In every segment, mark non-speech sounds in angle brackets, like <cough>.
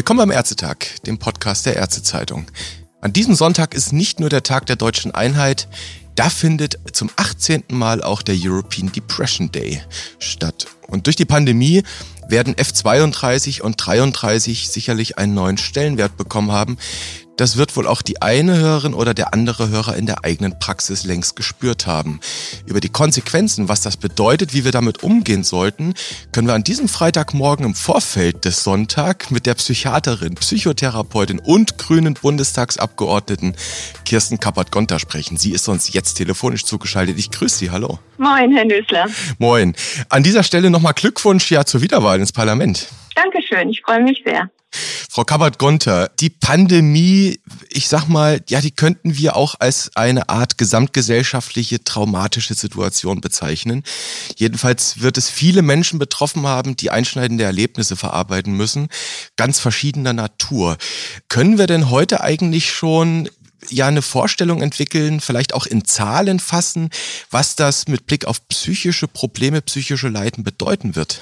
Willkommen beim Ärztetag, dem Podcast der Ärztezeitung. An diesem Sonntag ist nicht nur der Tag der deutschen Einheit, da findet zum 18. Mal auch der European Depression Day statt. Und durch die Pandemie werden F32 und 33 sicherlich einen neuen Stellenwert bekommen haben, das wird wohl auch die eine Hörerin oder der andere Hörer in der eigenen Praxis längst gespürt haben. Über die Konsequenzen, was das bedeutet, wie wir damit umgehen sollten, können wir an diesem Freitagmorgen im Vorfeld des Sonntag mit der Psychiaterin, Psychotherapeutin und grünen Bundestagsabgeordneten Kirsten Kappert-Gonter sprechen. Sie ist uns jetzt telefonisch zugeschaltet. Ich grüße Sie. Hallo. Moin, Herr Nösler. Moin. An dieser Stelle nochmal Glückwunsch ja zur Wiederwahl ins Parlament. Dankeschön, ich freue mich sehr. <laughs> Frau Kappert-Gonter, die Pandemie, ich sag mal, ja, die könnten wir auch als eine Art gesamtgesellschaftliche traumatische Situation bezeichnen. Jedenfalls wird es viele Menschen betroffen haben, die einschneidende Erlebnisse verarbeiten müssen, ganz verschiedener Natur. Können wir denn heute eigentlich schon ja eine Vorstellung entwickeln, vielleicht auch in Zahlen fassen, was das mit Blick auf psychische Probleme, psychische Leiden bedeuten wird?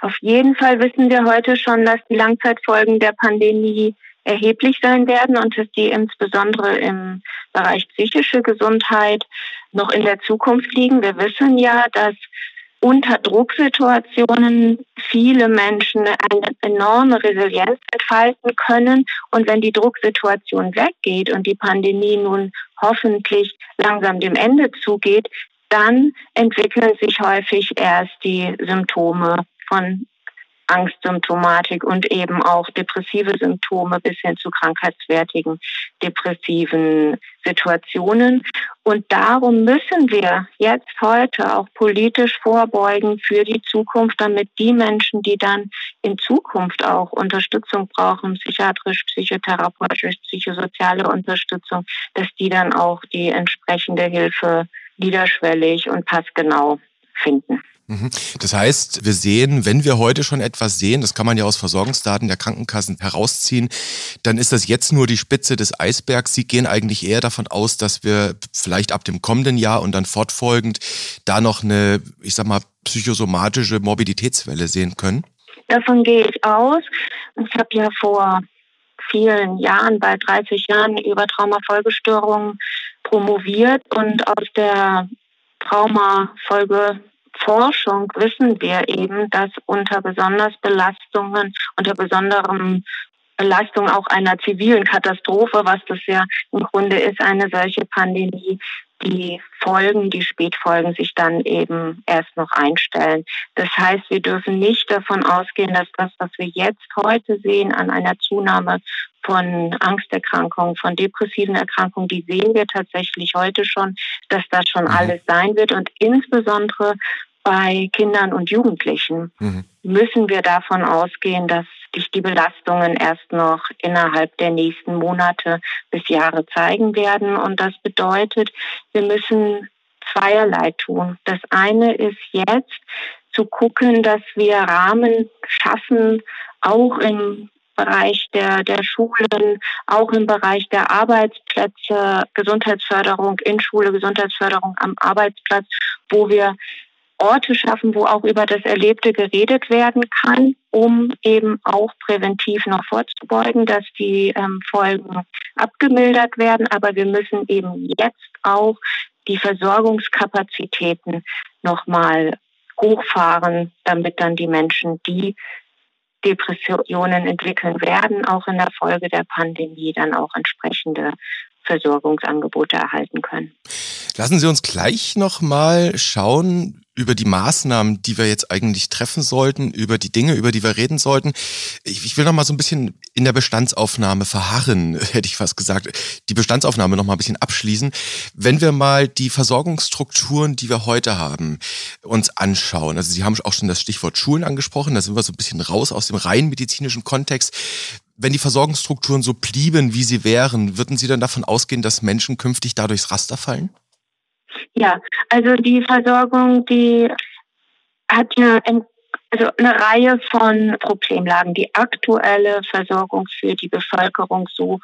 Auf jeden Fall wissen wir heute schon, dass die Langzeitfolgen der Pandemie erheblich sein werden und dass die insbesondere im Bereich psychische Gesundheit noch in der Zukunft liegen. Wir wissen ja, dass unter Drucksituationen viele Menschen eine enorme Resilienz entfalten können. Und wenn die Drucksituation weggeht und die Pandemie nun hoffentlich langsam dem Ende zugeht, dann entwickeln sich häufig erst die Symptome von Angstsymptomatik und eben auch depressive Symptome bis hin zu krankheitswertigen depressiven Situationen. Und darum müssen wir jetzt heute auch politisch vorbeugen für die Zukunft, damit die Menschen, die dann in Zukunft auch Unterstützung brauchen, psychiatrisch, psychotherapeutisch, psychosoziale Unterstützung, dass die dann auch die entsprechende Hilfe niederschwellig und passgenau finden. Mhm. Das heißt, wir sehen, wenn wir heute schon etwas sehen, das kann man ja aus Versorgungsdaten der Krankenkassen herausziehen, dann ist das jetzt nur die Spitze des Eisbergs. Sie gehen eigentlich eher davon aus, dass wir vielleicht ab dem kommenden Jahr und dann fortfolgend da noch eine, ich sag mal, psychosomatische Morbiditätswelle sehen können. Davon gehe ich aus. Ich habe ja vor vielen Jahren, bei 30 Jahren, über Traumafolgestörungen promoviert und aus der Traumafolge Forschung wissen wir eben, dass unter besonders Belastungen, unter besonderem Belastung auch einer zivilen Katastrophe, was das ja im Grunde ist, eine solche Pandemie, die Folgen, die Spätfolgen sich dann eben erst noch einstellen. Das heißt, wir dürfen nicht davon ausgehen, dass das, was wir jetzt heute sehen an einer Zunahme von Angsterkrankungen, von depressiven Erkrankungen, die sehen wir tatsächlich heute schon, dass das schon mhm. alles sein wird. Und insbesondere bei Kindern und Jugendlichen mhm. müssen wir davon ausgehen, dass sich die Belastungen erst noch innerhalb der nächsten Monate bis Jahre zeigen werden. Und das bedeutet, wir müssen zweierlei tun. Das eine ist jetzt zu gucken, dass wir Rahmen schaffen, auch im Bereich der, der Schulen, auch im Bereich der Arbeitsplätze, Gesundheitsförderung in Schule, Gesundheitsförderung am Arbeitsplatz, wo wir Orte schaffen, wo auch über das Erlebte geredet werden kann, um eben auch präventiv noch vorzubeugen, dass die ähm, Folgen abgemildert werden. Aber wir müssen eben jetzt auch die Versorgungskapazitäten nochmal hochfahren, damit dann die Menschen, die Depressionen entwickeln werden, auch in der Folge der Pandemie dann auch entsprechende Versorgungsangebote erhalten können. Lassen Sie uns gleich noch mal schauen, über die Maßnahmen, die wir jetzt eigentlich treffen sollten, über die Dinge, über die wir reden sollten. Ich, will noch mal so ein bisschen in der Bestandsaufnahme verharren, <laughs> hätte ich fast gesagt. Die Bestandsaufnahme noch mal ein bisschen abschließen. Wenn wir mal die Versorgungsstrukturen, die wir heute haben, uns anschauen. Also Sie haben auch schon das Stichwort Schulen angesprochen. Da sind wir so ein bisschen raus aus dem rein medizinischen Kontext. Wenn die Versorgungsstrukturen so blieben, wie sie wären, würden Sie dann davon ausgehen, dass Menschen künftig da durchs Raster fallen? Ja, also die Versorgung, die hat ja also eine Reihe von Problemlagen. Die aktuelle Versorgung für die Bevölkerung, so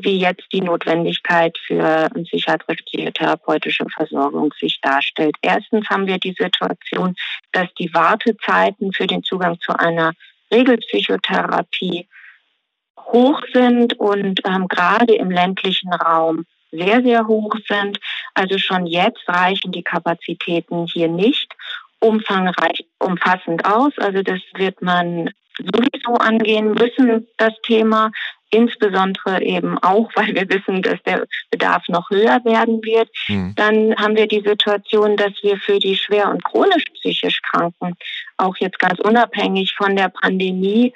wie jetzt die Notwendigkeit für psychiatrisch-psychotherapeutische Versorgung sich darstellt. Erstens haben wir die Situation, dass die Wartezeiten für den Zugang zu einer Regelpsychotherapie hoch sind und ähm, gerade im ländlichen Raum sehr, sehr hoch sind. Also schon jetzt reichen die Kapazitäten hier nicht umfangreich, umfassend aus. Also das wird man sowieso angehen müssen, das Thema. Insbesondere eben auch, weil wir wissen, dass der Bedarf noch höher werden wird. Mhm. Dann haben wir die Situation, dass wir für die schwer und chronisch psychisch Kranken auch jetzt ganz unabhängig von der Pandemie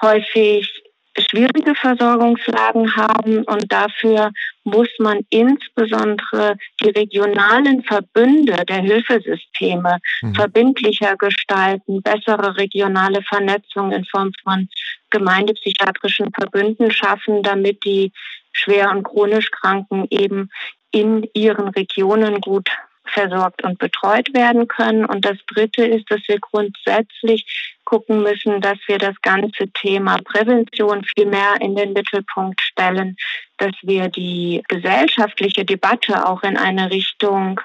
häufig schwierige Versorgungslagen haben und dafür muss man insbesondere die regionalen Verbünde der Hilfesysteme mhm. verbindlicher gestalten, bessere regionale Vernetzung in Form von gemeindepsychiatrischen Verbünden schaffen, damit die schwer und chronisch Kranken eben in ihren Regionen gut versorgt und betreut werden können. Und das Dritte ist, dass wir grundsätzlich gucken müssen, dass wir das ganze Thema Prävention viel mehr in den Mittelpunkt stellen, dass wir die gesellschaftliche Debatte auch in eine Richtung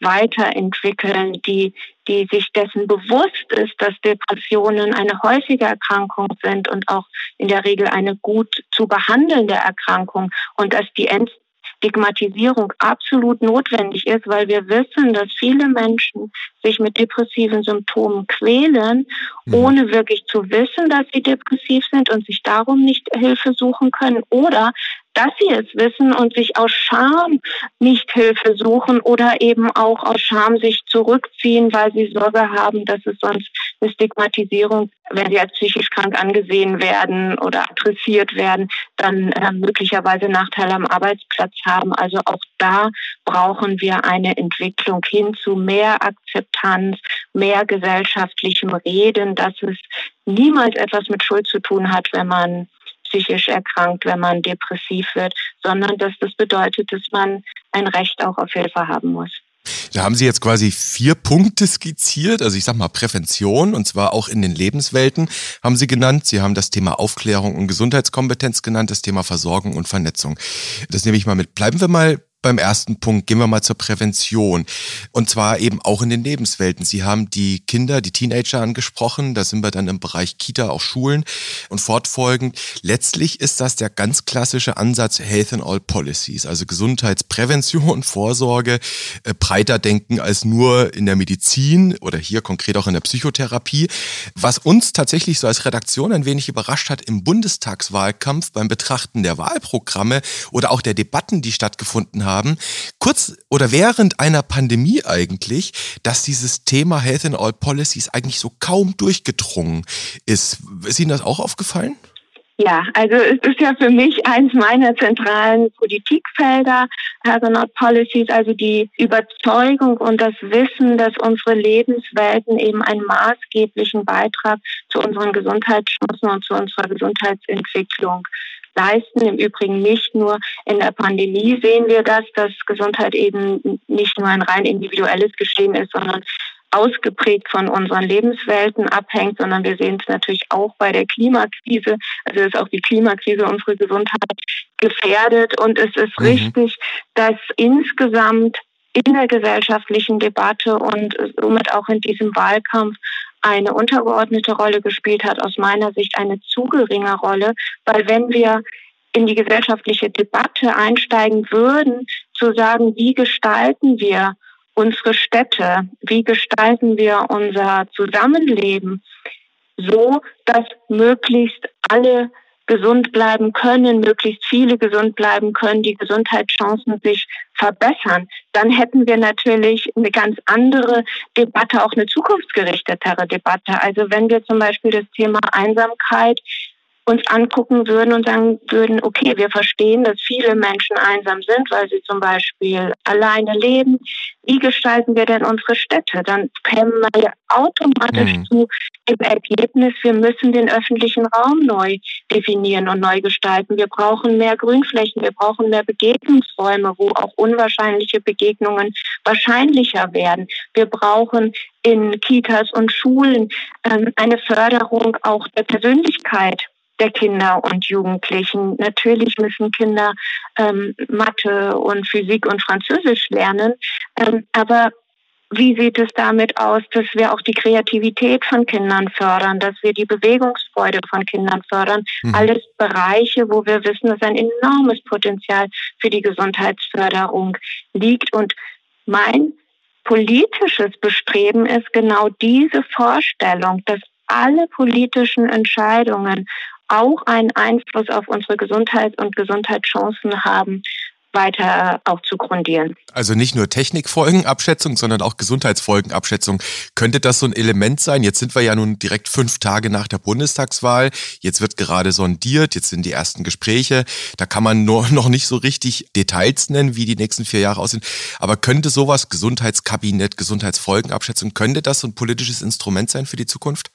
weiterentwickeln, die, die sich dessen bewusst ist, dass Depressionen eine häufige Erkrankung sind und auch in der Regel eine gut zu behandelnde Erkrankung und dass die Stigmatisierung absolut notwendig ist, weil wir wissen, dass viele Menschen sich mit depressiven Symptomen quälen, mhm. ohne wirklich zu wissen, dass sie depressiv sind und sich darum nicht Hilfe suchen können oder dass sie es wissen und sich aus Scham nicht Hilfe suchen oder eben auch aus Scham sich zurückziehen, weil sie Sorge haben, dass es sonst eine Stigmatisierung, wenn sie als psychisch krank angesehen werden oder adressiert werden, dann äh, möglicherweise Nachteile am Arbeitsplatz haben. Also auch da brauchen wir eine Entwicklung hin zu mehr Akzeptanz, mehr gesellschaftlichem Reden, dass es niemals etwas mit Schuld zu tun hat, wenn man psychisch erkrankt, wenn man depressiv wird, sondern dass das bedeutet, dass man ein Recht auch auf Hilfe haben muss. Da haben Sie jetzt quasi vier Punkte skizziert, also ich sag mal Prävention und zwar auch in den Lebenswelten haben Sie genannt. Sie haben das Thema Aufklärung und Gesundheitskompetenz genannt, das Thema Versorgung und Vernetzung. Das nehme ich mal mit. Bleiben wir mal beim ersten Punkt gehen wir mal zur Prävention. Und zwar eben auch in den Lebenswelten. Sie haben die Kinder, die Teenager angesprochen. Da sind wir dann im Bereich Kita, auch Schulen und fortfolgend. Letztlich ist das der ganz klassische Ansatz Health in All Policies, also Gesundheitsprävention, <laughs> Vorsorge, äh, breiter denken als nur in der Medizin oder hier konkret auch in der Psychotherapie. Was uns tatsächlich so als Redaktion ein wenig überrascht hat im Bundestagswahlkampf beim Betrachten der Wahlprogramme oder auch der Debatten, die stattgefunden haben, haben, kurz oder während einer Pandemie eigentlich, dass dieses Thema Health in All Policies eigentlich so kaum durchgedrungen ist. Ist Ihnen das auch aufgefallen? Ja, also es ist ja für mich eins meiner zentralen Politikfelder, Personal Policies, also die Überzeugung und das Wissen, dass unsere Lebenswelten eben einen maßgeblichen Beitrag zu unseren Gesundheitschancen und zu unserer Gesundheitsentwicklung leisten. Im Übrigen nicht nur in der Pandemie sehen wir das, dass Gesundheit eben nicht nur ein rein individuelles Geschehen ist, sondern ausgeprägt von unseren Lebenswelten abhängt, sondern wir sehen es natürlich auch bei der Klimakrise. Also ist auch die Klimakrise unsere Gesundheit gefährdet. Und es ist mhm. richtig, dass insgesamt in der gesellschaftlichen Debatte und somit auch in diesem Wahlkampf eine untergeordnete Rolle gespielt hat, aus meiner Sicht eine zu geringe Rolle, weil wenn wir in die gesellschaftliche Debatte einsteigen würden, zu sagen, wie gestalten wir unsere Städte, wie gestalten wir unser Zusammenleben, so dass möglichst alle gesund bleiben können, möglichst viele gesund bleiben können, die Gesundheitschancen sich verbessern, dann hätten wir natürlich eine ganz andere Debatte, auch eine zukunftsgerichtetere Debatte. Also wenn wir zum Beispiel das Thema Einsamkeit uns angucken würden und sagen würden, okay, wir verstehen, dass viele Menschen einsam sind, weil sie zum Beispiel alleine leben. Wie gestalten wir denn unsere Städte? Dann kämen wir automatisch mhm. zu dem Ergebnis, wir müssen den öffentlichen Raum neu definieren und neu gestalten. Wir brauchen mehr Grünflächen, wir brauchen mehr Begegnungsräume, wo auch unwahrscheinliche Begegnungen wahrscheinlicher werden. Wir brauchen in Kitas und Schulen ähm, eine Förderung auch der Persönlichkeit der Kinder und Jugendlichen. Natürlich müssen Kinder ähm, Mathe und Physik und Französisch lernen, ähm, aber wie sieht es damit aus, dass wir auch die Kreativität von Kindern fördern, dass wir die Bewegungsfreude von Kindern fördern? Mhm. Alles Bereiche, wo wir wissen, dass ein enormes Potenzial für die Gesundheitsförderung liegt. Und mein politisches Bestreben ist genau diese Vorstellung, dass alle politischen Entscheidungen auch einen Einfluss auf unsere Gesundheit und Gesundheitschancen haben weiter auch zu grundieren. Also nicht nur Technikfolgenabschätzung, sondern auch Gesundheitsfolgenabschätzung. Könnte das so ein Element sein? Jetzt sind wir ja nun direkt fünf Tage nach der Bundestagswahl. Jetzt wird gerade sondiert, jetzt sind die ersten Gespräche. Da kann man nur <laughs> noch nicht so richtig Details nennen, wie die nächsten vier Jahre aussehen. Aber könnte sowas, Gesundheitskabinett, Gesundheitsfolgenabschätzung, könnte das so ein politisches Instrument sein für die Zukunft?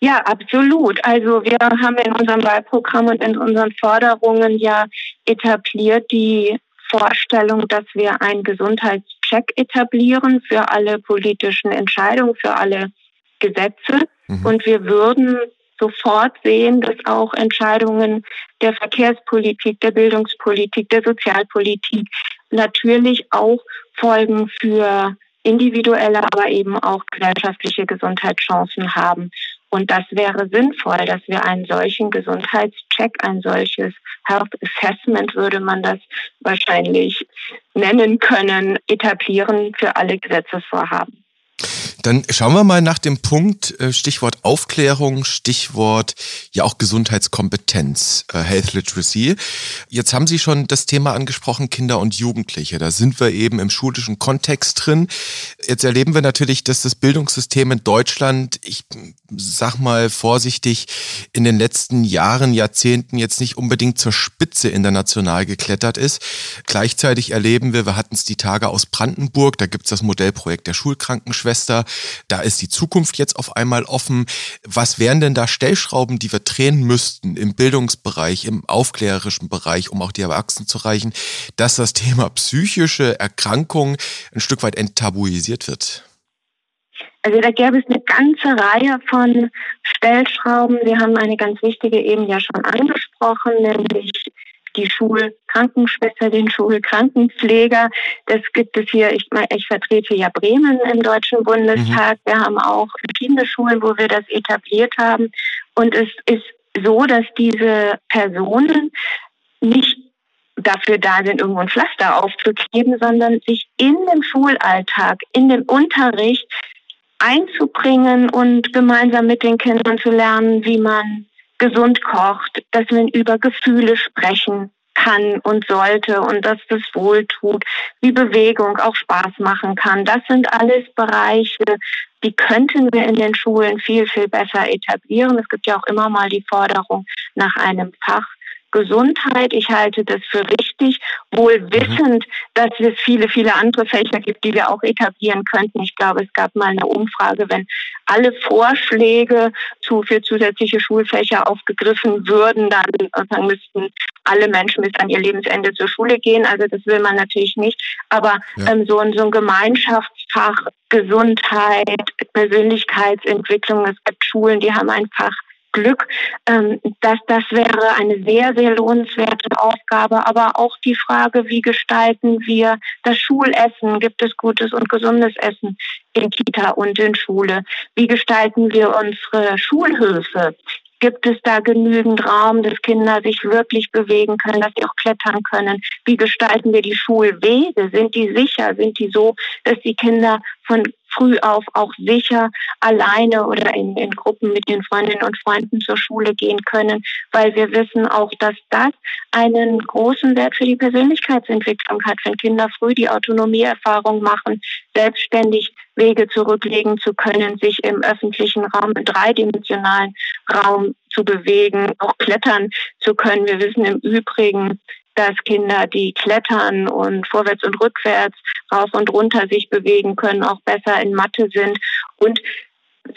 Ja, absolut. Also wir haben in unserem Wahlprogramm und in unseren Forderungen ja etabliert die Vorstellung, dass wir einen Gesundheitscheck etablieren für alle politischen Entscheidungen, für alle Gesetze. Mhm. Und wir würden sofort sehen, dass auch Entscheidungen der Verkehrspolitik, der Bildungspolitik, der Sozialpolitik natürlich auch Folgen für individuelle, aber eben auch gesellschaftliche Gesundheitschancen haben. Und das wäre sinnvoll, dass wir einen solchen Gesundheitscheck, ein solches Health Assessment würde man das wahrscheinlich nennen können, etablieren für alle Gesetzesvorhaben. Dann schauen wir mal nach dem Punkt, äh, Stichwort Aufklärung, Stichwort ja auch Gesundheitskompetenz, äh, Health Literacy. Jetzt haben Sie schon das Thema angesprochen, Kinder und Jugendliche. Da sind wir eben im schulischen Kontext drin. Jetzt erleben wir natürlich, dass das Bildungssystem in Deutschland, ich sag mal vorsichtig, in den letzten Jahren, Jahrzehnten jetzt nicht unbedingt zur Spitze international geklettert ist. Gleichzeitig erleben wir, wir hatten es die Tage aus Brandenburg, da gibt es das Modellprojekt der Schulkrankenschwester. Da ist die Zukunft jetzt auf einmal offen. Was wären denn da Stellschrauben, die wir drehen müssten im Bildungsbereich, im aufklärerischen Bereich, um auch die Erwachsenen zu erreichen, dass das Thema psychische Erkrankung ein Stück weit enttabuisiert wird? Also da gäbe es eine ganze Reihe von Stellschrauben. Wir haben eine ganz wichtige eben ja schon angesprochen, nämlich die Schulkrankenschwester, den Schulkrankenpfleger. Das gibt es hier, ich, ich vertrete ja Bremen im Deutschen Bundestag. Mhm. Wir haben auch verschiedene Schulen, wo wir das etabliert haben. Und es ist so, dass diese Personen nicht dafür da sind, irgendwo ein Pflaster aufzukleben, sondern sich in dem Schulalltag, in dem Unterricht einzubringen und gemeinsam mit den Kindern zu lernen, wie man gesund kocht, dass man über Gefühle sprechen kann und sollte und dass das wohl tut, wie Bewegung auch Spaß machen kann. Das sind alles Bereiche, die könnten wir in den Schulen viel, viel besser etablieren. Es gibt ja auch immer mal die Forderung nach einem Fach Gesundheit. Ich halte das für richtig, wohl mhm. wissend, dass es viele, viele andere Fächer gibt, die wir auch etablieren könnten. Ich glaube, es gab mal eine Umfrage, wenn alle Vorschläge zu, für zusätzliche Schulfächer aufgegriffen würden, dann, dann müssten alle Menschen bis an ihr Lebensende zur Schule gehen. Also das will man natürlich nicht. Aber ja. ähm, so, so ein Gemeinschaftsfach Gesundheit, Persönlichkeitsentwicklung, es gibt Schulen, die haben ein Fach Glück. Ähm, das, das wäre eine sehr, sehr lohnenswerte Aufgabe. Aber auch die Frage, wie gestalten wir das Schulessen? Gibt es gutes und gesundes Essen in Kita und in Schule? Wie gestalten wir unsere Schulhöfe? Gibt es da genügend Raum, dass Kinder sich wirklich bewegen können, dass sie auch klettern können? Wie gestalten wir die Schulwege? Sind die sicher? Sind die so, dass die Kinder von früh auf auch sicher alleine oder in, in Gruppen mit den Freundinnen und Freunden zur Schule gehen können, weil wir wissen auch, dass das einen großen Wert für die Persönlichkeitsentwicklung hat, wenn Kinder früh die Autonomieerfahrung machen, selbstständig Wege zurücklegen zu können, sich im öffentlichen Raum, im dreidimensionalen Raum zu bewegen, auch klettern zu können. Wir wissen im Übrigen, dass Kinder, die klettern und vorwärts und rückwärts, rauf und runter sich bewegen können, auch besser in Mathe sind. Und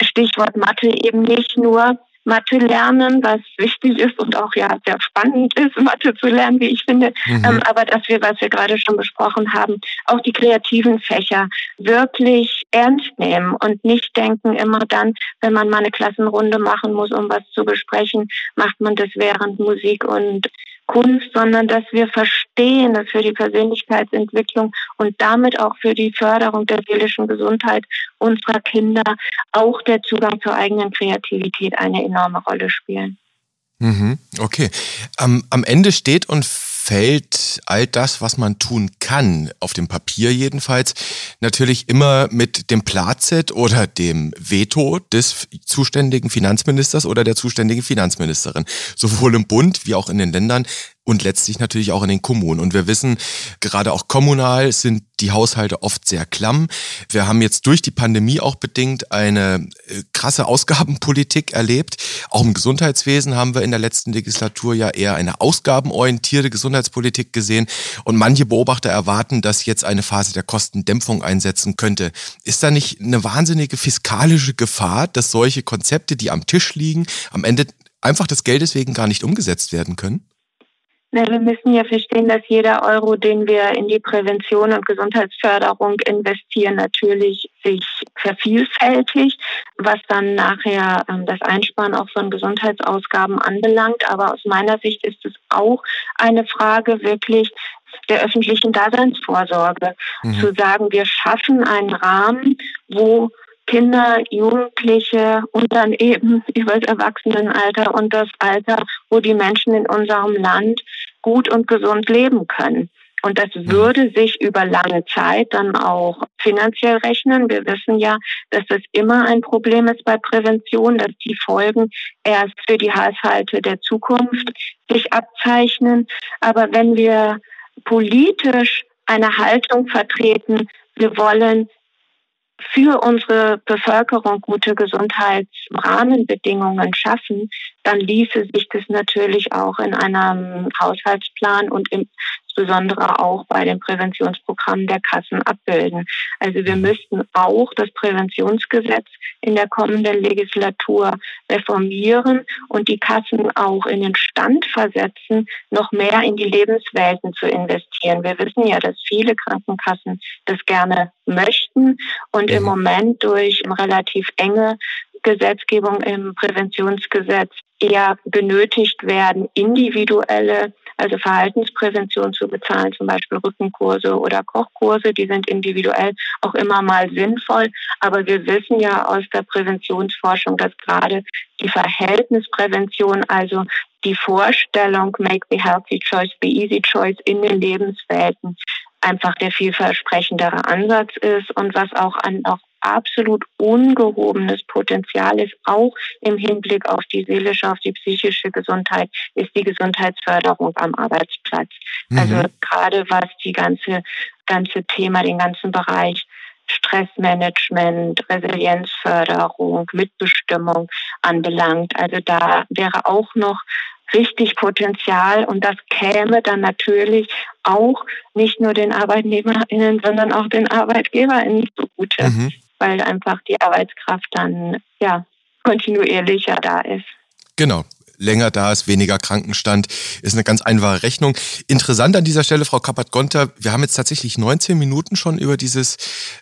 Stichwort Mathe eben nicht nur Mathe lernen, was wichtig ist und auch ja sehr spannend ist, <laughs> Mathe zu lernen, wie ich finde. Mhm. Ähm, aber dass wir, was wir gerade schon besprochen haben, auch die kreativen Fächer wirklich ernst nehmen und nicht denken immer dann, wenn man mal eine Klassenrunde machen muss, um was zu besprechen, macht man das während Musik und Kunst, sondern dass wir verstehen, dass für die Persönlichkeitsentwicklung und damit auch für die Förderung der seelischen Gesundheit unserer Kinder auch der Zugang zur eigenen Kreativität eine enorme Rolle spielen. Mhm, okay. Am, am Ende steht und fällt all das, was man tun kann, auf dem Papier jedenfalls, natürlich immer mit dem Plazet oder dem Veto des zuständigen Finanzministers oder der zuständigen Finanzministerin. Sowohl im Bund wie auch in den Ländern und letztlich natürlich auch in den Kommunen. Und wir wissen, gerade auch kommunal sind die Haushalte oft sehr klamm. Wir haben jetzt durch die Pandemie auch bedingt eine äh, krasse Ausgabenpolitik erlebt. Auch im Gesundheitswesen haben wir in der letzten Legislatur ja eher eine ausgabenorientierte Gesundheitspolitik gesehen. Und manche Beobachter erwarten, dass jetzt eine Phase der Kostendämpfung einsetzen könnte. Ist da nicht eine wahnsinnige fiskalische Gefahr, dass solche Konzepte, die am Tisch liegen, am Ende einfach des Geldes wegen gar nicht umgesetzt werden können? Na, wir müssen ja verstehen, dass jeder Euro, den wir in die Prävention und Gesundheitsförderung investieren, natürlich sich vervielfältigt, was dann nachher ähm, das Einsparen auch von Gesundheitsausgaben anbelangt. Aber aus meiner Sicht ist es auch eine Frage wirklich der öffentlichen Daseinsvorsorge, mhm. zu sagen, wir schaffen einen Rahmen, wo Kinder, Jugendliche und dann eben <laughs> über das Erwachsenenalter und das Alter, wo die Menschen in unserem Land gut und gesund leben können. Und das mhm. würde sich über lange Zeit dann auch finanziell rechnen. Wir wissen ja, dass das immer ein Problem ist bei Prävention, dass die Folgen erst für die Haushalte der Zukunft sich abzeichnen. Aber wenn wir politisch eine Haltung vertreten, wir wollen für unsere Bevölkerung gute Gesundheitsrahmenbedingungen schaffen, dann ließe sich das natürlich auch in einem Haushaltsplan und im insbesondere auch bei den Präventionsprogrammen der Kassen abbilden. Also wir müssten auch das Präventionsgesetz in der kommenden Legislatur reformieren und die Kassen auch in den Stand versetzen, noch mehr in die Lebenswelten zu investieren. Wir wissen ja, dass viele Krankenkassen das gerne möchten und im mhm. Moment durch relativ enge Gesetzgebung im Präventionsgesetz eher benötigt werden, individuelle also Verhaltensprävention zu bezahlen, zum Beispiel Rückenkurse oder Kochkurse, die sind individuell auch immer mal sinnvoll. Aber wir wissen ja aus der Präventionsforschung, dass gerade die Verhältnisprävention, also die Vorstellung, make the healthy choice, the easy choice in den Lebenswelten, einfach der vielversprechendere Ansatz ist und was auch an auch absolut ungehobenes Potenzial ist, auch im Hinblick auf die seelische, auf die psychische Gesundheit, ist die Gesundheitsförderung am Arbeitsplatz. Mhm. Also gerade was die ganze, ganze Thema, den ganzen Bereich Stressmanagement, Resilienzförderung, Mitbestimmung anbelangt. Also da wäre auch noch richtig Potenzial und das käme dann natürlich auch nicht nur den ArbeitnehmerInnen, sondern auch den ArbeitgeberInnen zugute. Mhm weil einfach die Arbeitskraft dann ja kontinuierlicher da ist. Genau, länger da ist, weniger Krankenstand, ist eine ganz einfache Rechnung. Interessant an dieser Stelle, Frau Kappert-Gonter, wir haben jetzt tatsächlich 19 Minuten schon über dieses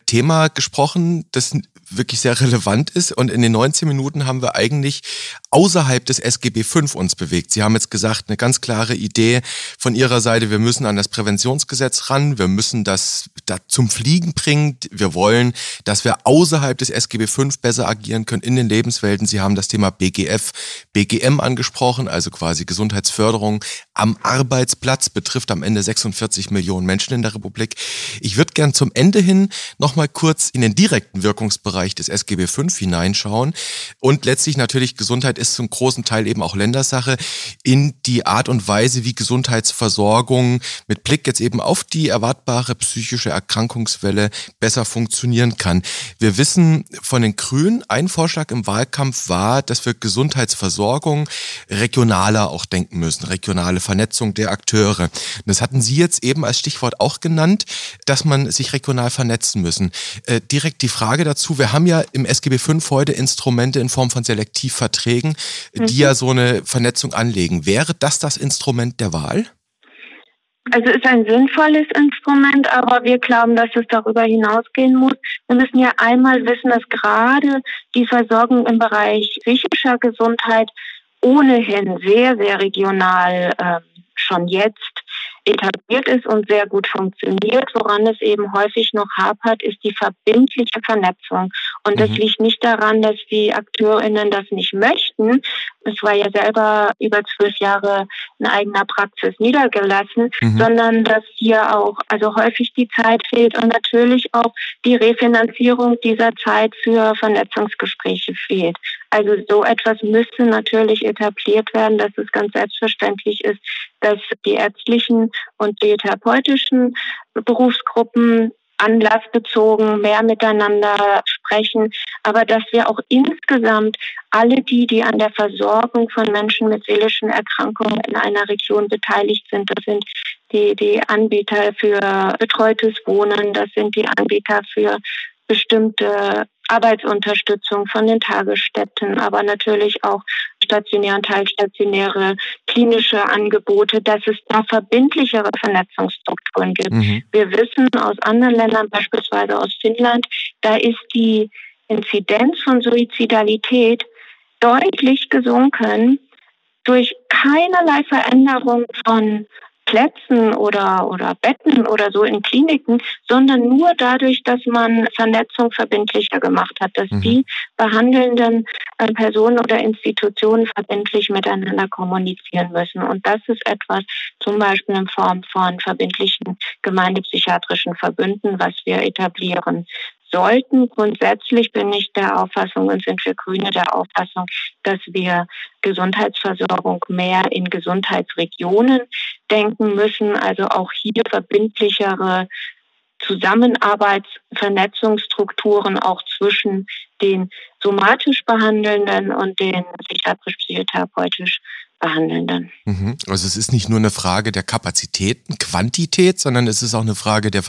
Thema gesprochen, das wirklich sehr relevant ist. Und in den 19 Minuten haben wir eigentlich außerhalb des SGB V uns bewegt. Sie haben jetzt gesagt, eine ganz klare Idee von Ihrer Seite, wir müssen an das Präventionsgesetz ran, wir müssen das da zum Fliegen bringen. Wir wollen, dass wir außerhalb des SGB V besser agieren können in den Lebenswelten. Sie haben das Thema BGF, BGM angesprochen, also quasi Gesundheitsförderung am Arbeitsplatz, betrifft am Ende 46 Millionen Menschen in der Republik. Ich würde gern zum Ende hin nochmal kurz in den direkten Wirkungsbereich des SGB V hineinschauen und letztlich natürlich Gesundheit ist zum großen Teil eben auch Ländersache, in die Art und Weise, wie Gesundheitsversorgung mit Blick jetzt eben auf die erwartbare psychische Erkrankungswelle besser funktionieren kann. Wir wissen von den Grünen, ein Vorschlag im Wahlkampf war, dass wir Gesundheitsversorgung regionaler auch denken müssen, regionale Vernetzung der Akteure. Das hatten Sie jetzt eben als Stichwort auch genannt, dass man sich regional vernetzen müssen. Äh, direkt die Frage dazu, wir haben ja im SGB V heute Instrumente in Form von Selektivverträgen, Kollegen, mhm. die ja so eine Vernetzung anlegen. Wäre das das Instrument der Wahl? Also ist ein sinnvolles Instrument, aber wir glauben, dass es darüber hinausgehen muss. Wir müssen ja einmal wissen, dass gerade die Versorgung im Bereich psychischer Gesundheit ohnehin sehr, sehr regional äh, schon jetzt etabliert ist und sehr gut funktioniert. Woran es eben häufig noch hapert, ist die verbindliche Vernetzung. Und das mhm. liegt nicht daran, dass die AkteurInnen das nicht möchten. Es war ja selber über zwölf Jahre in eigener Praxis niedergelassen, mhm. sondern dass hier auch also häufig die Zeit fehlt und natürlich auch die Refinanzierung dieser Zeit für Vernetzungsgespräche fehlt. Also so etwas müsste natürlich etabliert werden, dass es ganz selbstverständlich ist, dass die ärztlichen und die therapeutischen Berufsgruppen anlassbezogen mehr miteinander sprechen, aber dass wir auch insgesamt alle die, die an der Versorgung von Menschen mit seelischen Erkrankungen in einer Region beteiligt sind, das sind die, die Anbieter für betreutes Wohnen, das sind die Anbieter für bestimmte Arbeitsunterstützung von den Tagesstätten, aber natürlich auch stationäre und teilstationäre klinische Angebote, dass es da verbindlichere Vernetzungsstrukturen gibt. Mhm. Wir wissen aus anderen Ländern, beispielsweise aus Finnland, da ist die Inzidenz von Suizidalität deutlich gesunken durch keinerlei Veränderung von Plätzen oder, oder Betten oder so in Kliniken, sondern nur dadurch, dass man Vernetzung verbindlicher gemacht hat, dass mhm. die behandelnden äh, Personen oder Institutionen verbindlich miteinander kommunizieren müssen. Und das ist etwas zum Beispiel in Form von verbindlichen gemeindepsychiatrischen Verbünden, was wir etablieren sollten. Grundsätzlich bin ich der Auffassung und sind wir Grüne der Auffassung, dass wir Gesundheitsversorgung mehr in Gesundheitsregionen denken müssen, also auch hier verbindlichere Zusammenarbeitsvernetzungsstrukturen auch zwischen den somatisch Behandelnden und den psychiatrisch-psychotherapeutisch Behandelnden. Mhm. Also es ist nicht nur eine Frage der Kapazitäten, Quantität, sondern es ist auch eine Frage der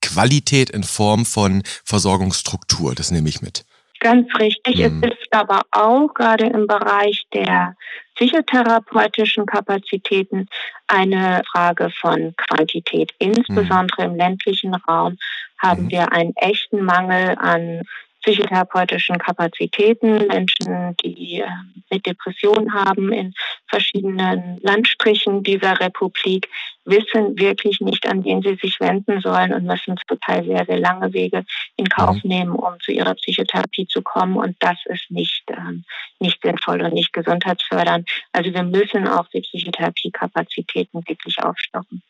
Versorgungsqualität in Form von Versorgungsstruktur. Das nehme ich mit. Ganz richtig. Mhm. Es ist aber auch gerade im Bereich der psychotherapeutischen Kapazitäten eine Frage von Quantität. Insbesondere mhm. im ländlichen Raum haben mhm. wir einen echten Mangel an psychotherapeutischen Kapazitäten, Menschen, die äh, mit Depressionen haben in verschiedenen Landstrichen dieser Republik, wissen wirklich nicht, an wen sie sich wenden sollen und müssen zum Teil sehr, sehr lange Wege in Kauf mhm. nehmen, um zu ihrer Psychotherapie zu kommen. Und das ist nicht, ähm, nicht sinnvoll und nicht gesundheitsfördernd. Also wir müssen auch die Psychotherapiekapazitäten wirklich aufstocken.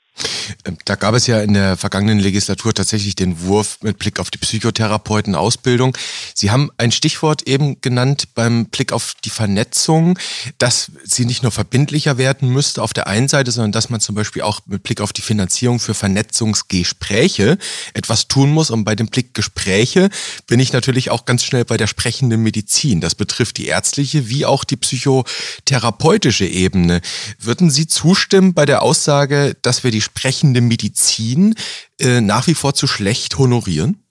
Ähm, da gab es ja in der vergangenen Legislatur tatsächlich den Wurf mit Blick auf die Psychotherapeutenausbildung. Sie haben ein Stichwort eben genannt beim Blick auf die Vernetzung, dass sie nicht nur verbindlicher werden müsste auf der einen Seite, sondern dass man zum Beispiel auch mit Blick auf die Finanzierung für Vernetzungsgespräche etwas tun muss. Und bei dem Blick Gespräche bin ich natürlich auch ganz schnell bei der sprechenden Medizin. Das betrifft die ärztliche wie auch die psychotherapeutische Ebene. Würden Sie zustimmen bei der Aussage, dass wir die sprechende Medizin äh, nach wie vor zu schlecht honorieren?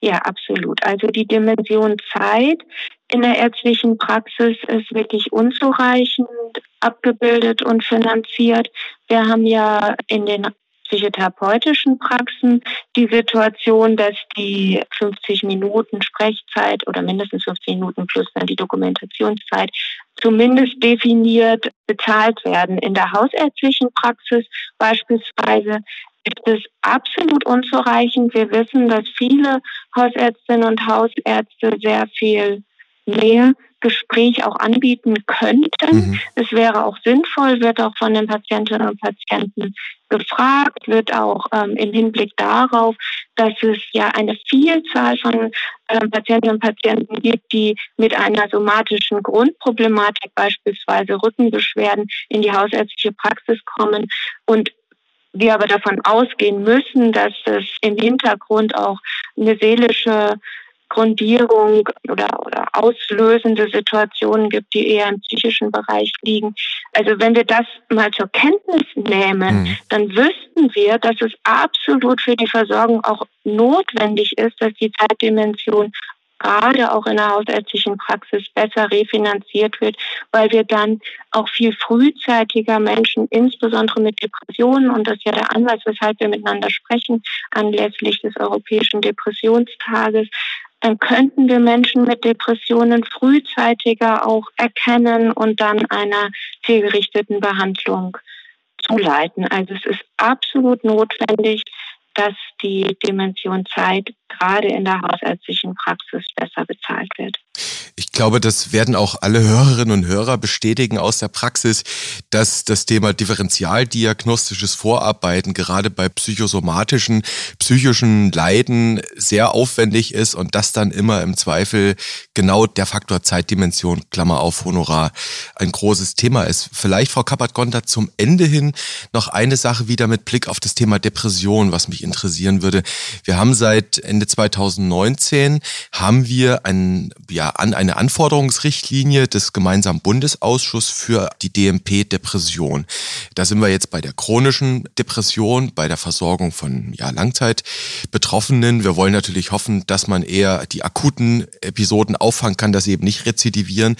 Ja, absolut. Also die Dimension Zeit in der ärztlichen Praxis ist wirklich unzureichend abgebildet und finanziert. Wir haben ja in den psychotherapeutischen Praxen die Situation, dass die 50 Minuten Sprechzeit oder mindestens 50 Minuten plus dann die Dokumentationszeit zumindest definiert bezahlt werden. In der hausärztlichen Praxis beispielsweise ist es absolut unzureichend. Wir wissen, dass viele Hausärztinnen und Hausärzte sehr viel mehr Gespräch auch anbieten könnten. Mhm. Es wäre auch sinnvoll, wird auch von den Patientinnen und Patienten gefragt, wird auch ähm, im Hinblick darauf, dass es ja eine Vielzahl von ähm, Patientinnen und Patienten gibt, die mit einer somatischen Grundproblematik, beispielsweise Rückenbeschwerden, in die hausärztliche Praxis kommen und wir aber davon ausgehen müssen, dass es im Hintergrund auch eine seelische Grundierung oder, oder auslösende Situationen gibt, die eher im psychischen Bereich liegen. Also wenn wir das mal zur Kenntnis nehmen, mhm. dann wüssten wir, dass es absolut für die Versorgung auch notwendig ist, dass die Zeitdimension gerade auch in der hausärztlichen Praxis besser refinanziert wird, weil wir dann auch viel frühzeitiger Menschen, insbesondere mit Depressionen, und das ist ja der Anlass, weshalb wir miteinander sprechen, anlässlich des Europäischen Depressionstages, dann könnten wir Menschen mit Depressionen frühzeitiger auch erkennen und dann einer zielgerichteten Behandlung zuleiten. Also es ist absolut notwendig, dass die Dimension Zeit gerade in der hausärztlichen Praxis besser bezahlt wird. Ich glaube, das werden auch alle Hörerinnen und Hörer bestätigen aus der Praxis, dass das Thema differentialdiagnostisches Vorarbeiten gerade bei psychosomatischen, psychischen Leiden sehr aufwendig ist und das dann immer im Zweifel genau der Faktor Zeitdimension, Klammer auf Honorar, ein großes Thema ist. Vielleicht, Frau Kappert-Gonter, zum Ende hin noch eine Sache wieder mit Blick auf das Thema Depression, was mich interessieren würde. Wir haben seit Ende 2019 haben wir ein, ja, an eine Anforderungsrichtlinie des gemeinsamen Bundesausschusses für die DMP-Depression. Da sind wir jetzt bei der chronischen Depression, bei der Versorgung von ja, Langzeitbetroffenen. Wir wollen natürlich hoffen, dass man eher die akuten Episoden auffangen kann, dass sie eben nicht rezidivieren.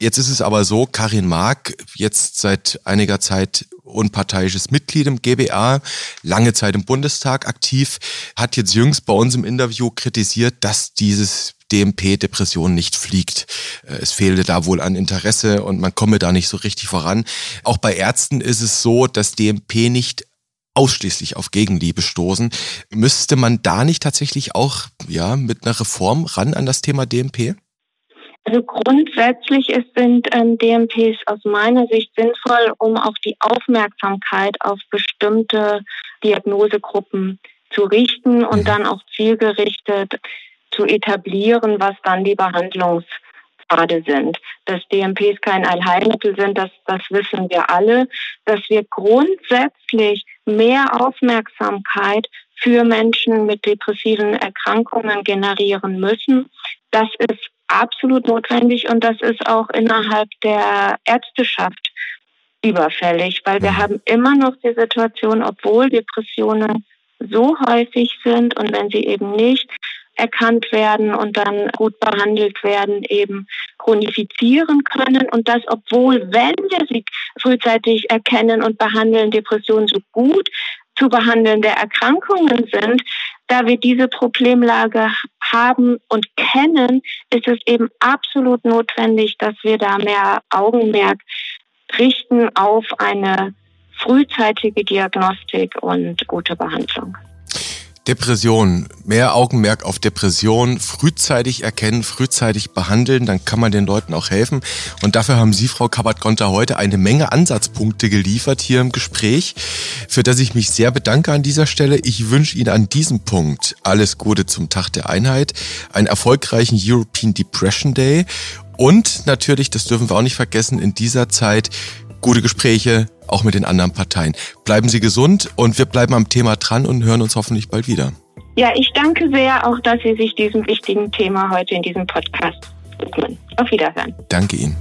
Jetzt ist es aber so, Karin Mark, jetzt seit einiger Zeit unparteiisches Mitglied im GBA, lange Zeit im Bundestag aktiv, hat jetzt jüngst bei uns im Interview kritisiert, dass dieses DMP-Depression nicht fliegt. Äh, es fehlte da wohl an Interesse und man komme da nicht so richtig voran. Auch bei Ärzten ist es so, dass DMP nicht ausschließlich auf Gegenliebe stoßen. Müsste man da nicht tatsächlich auch ja mit einer Reform ran an das Thema DMP? Also grundsätzlich ist, sind ähm, DMPs aus meiner Sicht sinnvoll, um auch die Aufmerksamkeit auf bestimmte Diagnosegruppen zu richten und mhm. dann auch zielgerichtet zu etablieren, was dann die Behandlungspfade sind. Dass DMPs kein Allheilmittel sind, das, das wissen wir alle. Dass wir grundsätzlich mehr Aufmerksamkeit für Menschen mit depressiven Erkrankungen generieren müssen. Das ist absolut notwendig und das ist auch innerhalb der Ärzteschaft überfällig, weil wir mhm. haben immer noch die Situation, obwohl Depressionen so häufig sind und wenn sie eben nicht erkannt werden und dann gut behandelt werden, eben chronifizieren können. Und das, obwohl, wenn wir sie frühzeitig erkennen und behandeln, Depressionen so gut zu behandelnde Erkrankungen sind, da wir diese Problemlage haben und kennen, ist es eben absolut notwendig, dass wir da mehr Augenmerk richten auf eine frühzeitige Diagnostik und gute Behandlung. Depression, mehr Augenmerk auf Depression, frühzeitig erkennen, frühzeitig behandeln, dann kann man den Leuten auch helfen. Und dafür haben Sie, Frau Kabat-Gonter, heute eine Menge Ansatzpunkte geliefert hier im Gespräch, für das ich mich sehr bedanke an dieser Stelle. Ich wünsche Ihnen an diesem Punkt alles Gute zum Tag der Einheit, einen erfolgreichen European Depression Day und natürlich, das dürfen wir auch nicht vergessen, in dieser Zeit gute Gespräche, auch mit den anderen Parteien. Bleiben Sie gesund und wir bleiben am Thema dran und hören uns hoffentlich bald wieder. Ja, ich danke sehr auch, dass Sie sich diesem wichtigen Thema heute in diesem Podcast widmen. Auf Wiederhören. Danke Ihnen.